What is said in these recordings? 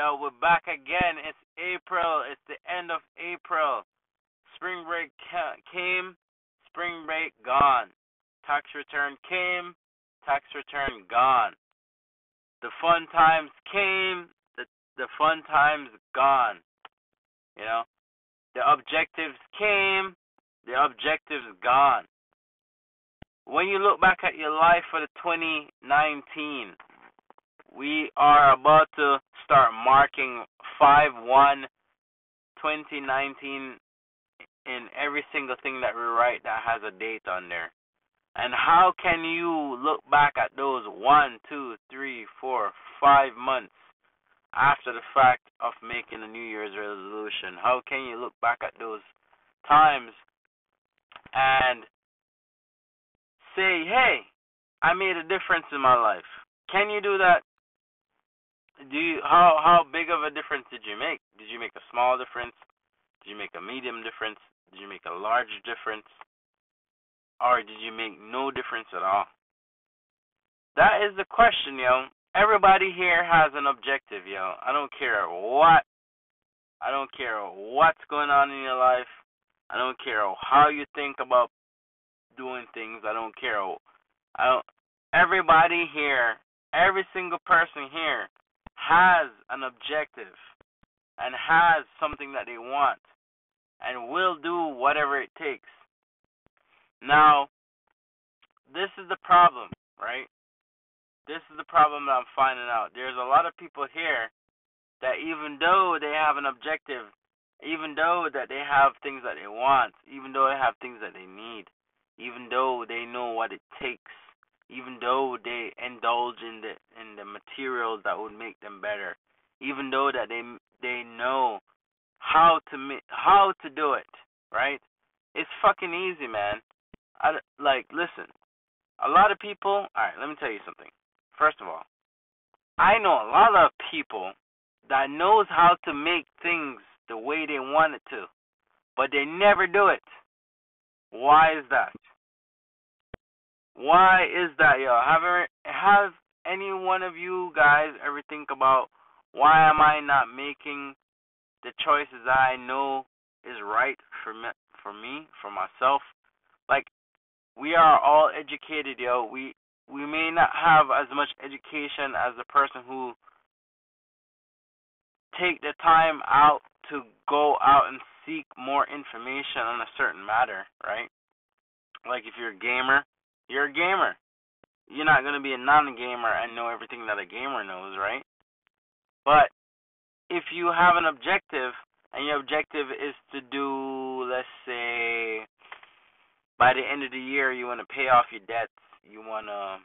Yo, we're back again. It's April. It's the end of April. Spring break ca- came, spring break gone. Tax return came, tax return gone. The fun times came, the the fun times gone. You know, the objectives came, the objectives gone. When you look back at your life for the 2019, we are about to start marking 5 1 2019 in every single thing that we write that has a date on there. And how can you look back at those one, two, three, four, five months after the fact of making a New Year's resolution? How can you look back at those times and say, hey, I made a difference in my life? Can you do that? Do you how how big of a difference did you make? Did you make a small difference? Did you make a medium difference? Did you make a large difference? Or did you make no difference at all? That is the question, yo. Everybody here has an objective, yo. I don't care what. I don't care what's going on in your life. I don't care how you think about doing things. I don't care. I don't. Everybody here, every single person here, has an objective and has something that they want and will do whatever it takes. Now, this is the problem, right? This is the problem that I'm finding out. There's a lot of people here that even though they have an objective, even though that they have things that they want, even though they have things that they need, even though they know what it takes, even though they indulge in the in the materials that would make them better, even though that they they know how to how to do it, right? It's fucking easy, man. I, like, listen, a lot of people. All right, let me tell you something. First of all, I know a lot of people that knows how to make things the way they want it to, but they never do it. Why is that? Why is that, yo? Have er, have any one of you guys ever think about why am I not making the choices I know is right for me, for me, for myself? Like we are all educated, yo. We we may not have as much education as the person who take the time out to go out and seek more information on a certain matter, right? Like if you're a gamer, you're a gamer. You're not gonna be a non-gamer and know everything that a gamer knows, right? But if you have an objective and your objective is to do, let's say, by the end of the year you want to pay off your debts you want to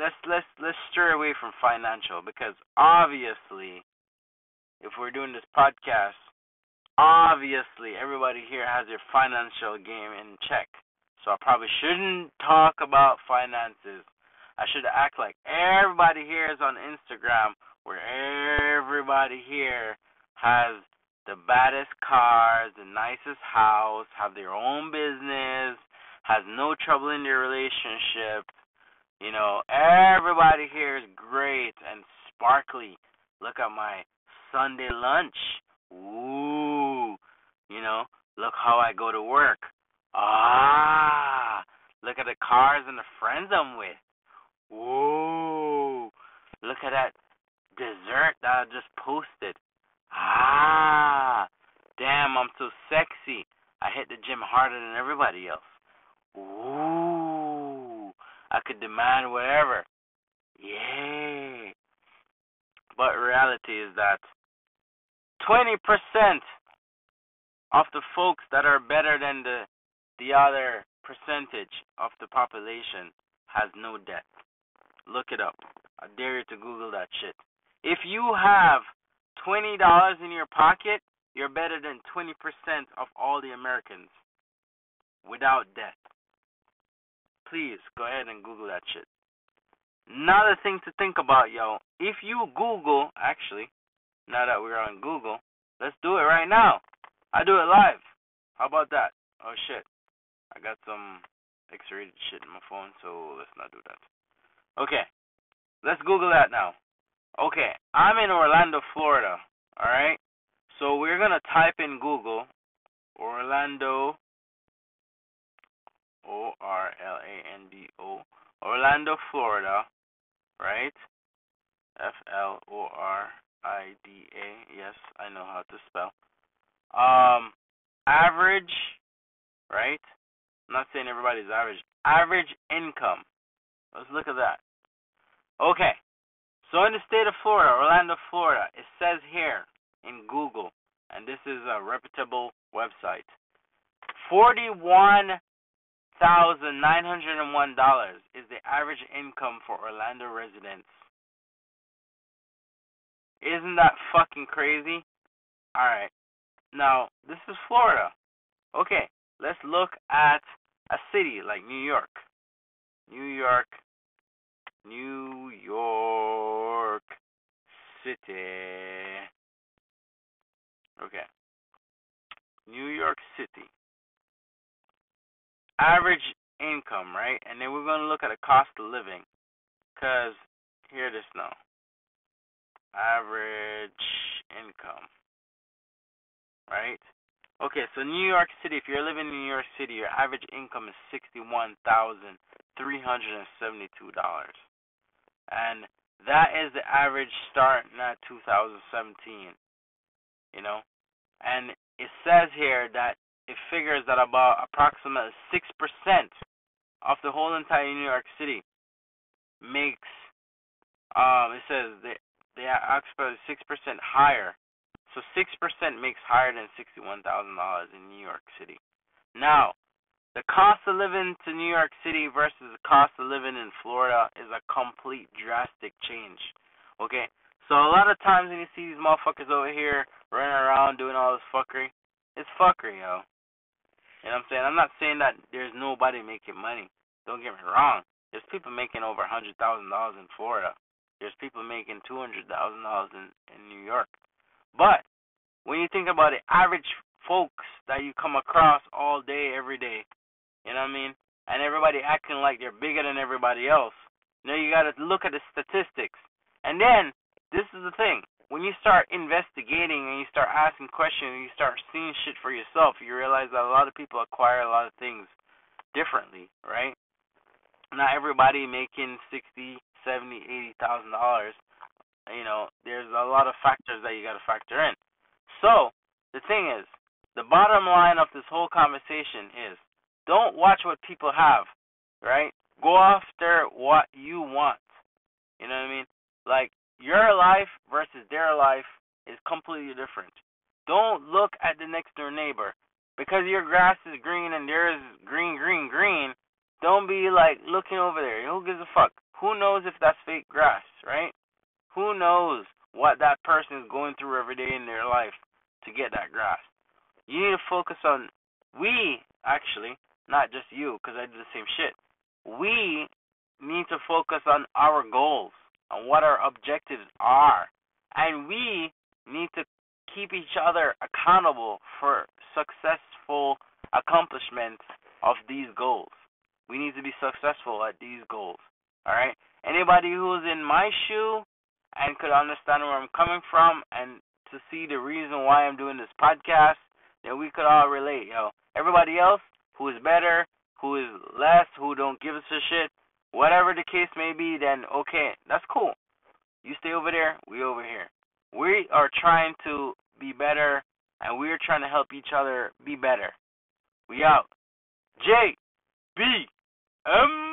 let's let's let's stray away from financial because obviously if we're doing this podcast obviously everybody here has their financial game in check so i probably shouldn't talk about finances i should act like everybody here is on instagram where everybody here has the baddest cars, the nicest house, have their own business, has no trouble in their relationship. You know, everybody here is great and sparkly. Look at my Sunday lunch. Ooh, you know, look how I go to work. Ah, look at the cars and the friends I'm with. Ooh, look at that dessert that I just posted. Ah, damn, I'm so sexy. I hit the gym harder than everybody else. Ooh, I could demand whatever. Yay. But reality is that 20% of the folks that are better than the the other percentage of the population has no debt. Look it up. I dare you to Google that shit. If you have twenty dollars in your pocket, you're better than twenty percent of all the Americans without debt. Please go ahead and Google that shit. Another thing to think about, yo. If you Google, actually, now that we're on Google, let's do it right now. I do it live. How about that? Oh shit. I got some X-rated shit in my phone, so let's not do that. Okay. Let's Google that now. Okay, I'm in Orlando, Florida. All right. So we're gonna type in Google Orlando O R L A N D O Orlando, Florida, right? F L O R I D A. Yes, I know how to spell. Um, average, right? I'm not saying everybody's average. Average income. Let's look at that. Okay. So in the state of Florida, Orlando, Florida, it says here in Google, and this is a reputable website, forty-one thousand nine hundred and one dollars is the average income for Orlando residents. Isn't that fucking crazy? Alright. Now, this is Florida. Okay, let's look at a city like New York. New York. New York City. Okay. New York City. Average income, right? And then we're going to look at a cost of living. Because, hear this now average income. Right? Okay, so New York City, if you're living in New York City, your average income is sixty-one thousand three hundred and seventy-two dollars, and that is the average starting at 2017. You know, and it says here that it figures that about approximately six percent of the whole entire New York City makes. Um, it says the they occupy six percent higher. So six percent makes higher than sixty-one thousand dollars in New York City. Now, the cost of living to New York City versus the cost of living in Florida is a complete drastic change. Okay? So a lot of times when you see these motherfuckers over here running around doing all this fuckery, it's fuckery, yo. You know what I'm saying? I'm not saying that there's nobody making money. Don't get me wrong. There's people making over a hundred thousand dollars in Florida. There's people making two hundred thousand dollars in in New York. But when you think about it, average folks that you come across all day, every day, you know what I mean? And everybody acting like they're bigger than everybody else. You know, you got to look at the statistics. And then this is the thing: when you start investigating and you start asking questions and you start seeing shit for yourself, you realize that a lot of people acquire a lot of things differently, right? Not everybody making sixty, seventy, eighty thousand dollars, you know, there's a lot of factors that you got to factor in. So the thing is, the bottom line of this whole conversation is, don't watch what people have, right? Go after what you want. You know what I mean? Like your life versus their life is completely different. Don't look at the next door neighbor because your grass is green and theirs is green, green, green. Don't be like looking over there. Who gives a fuck? Who knows if that's fake grass, right? Who knows what that person is going through every day in their life to get that grasp? You need to focus on we actually, not just you, because I do the same shit. We need to focus on our goals, on what our objectives are, and we need to keep each other accountable for successful accomplishment of these goals. We need to be successful at these goals. All right. Anybody who's in my shoe and could understand where I'm coming from and to see the reason why I'm doing this podcast, then we could all relate, yo. Everybody else who is better, who is less, who don't give us a shit, whatever the case may be, then okay, that's cool. You stay over there, we over here. We are trying to be better and we're trying to help each other be better. We out. J B M